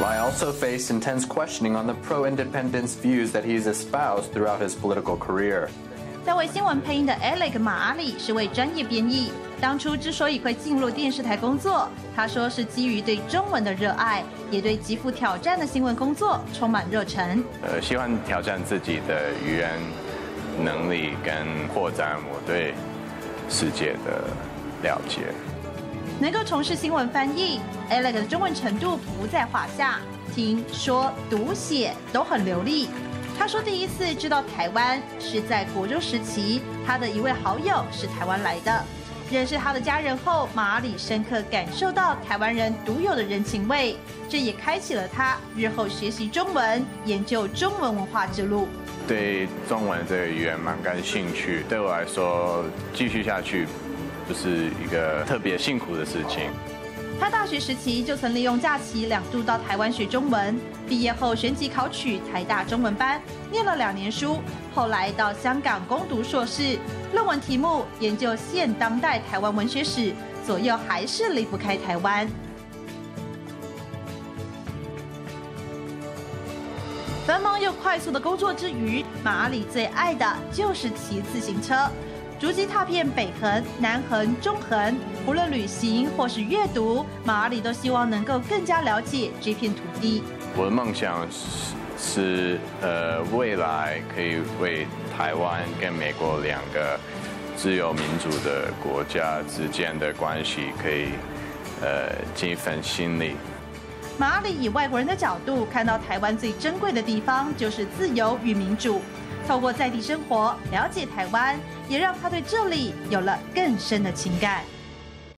Lai also faced intense questioning on the pro-independence views that he's espoused throughout his political career. 在为新闻配音的 Alec 马阿里是位专业编译。当初之所以会进入电视台工作，他说是基于对中文的热爱，也对极富挑战的新闻工作充满热忱。呃，希望挑战自己的语言能力，跟扩展我对世界的了解。能够从事新闻翻译，Alex 的中文程度不在话下，听说读写都很流利。他说：“第一次知道台湾是在国中时期，他的一位好友是台湾来的。认识他的家人后，马里深刻感受到台湾人独有的人情味，这也开启了他日后学习中文、研究中文文化之路。对中文这个语言蛮感兴趣，对我来说，继续下去不是一个特别辛苦的事情。”他大学时期就曾利用假期两度到台湾学中文，毕业后旋即考取台大中文班，念了两年书，后来到香港攻读硕士，论文题目研究现当代台湾文学史，左右还是离不开台湾。繁忙又快速的工作之余，马阿里最爱的就是骑自行车。足迹踏遍北横、南横、中横，无论旅行或是阅读，马阿里都希望能够更加了解这片土地。我的梦想是，是呃，未来可以为台湾跟美国两个自由民主的国家之间的关系，可以呃尽一份心力。马阿里以外国人的角度看到台湾最珍贵的地方，就是自由与民主。透过在地生活，了解台湾，也让他对这里有了更深的情感。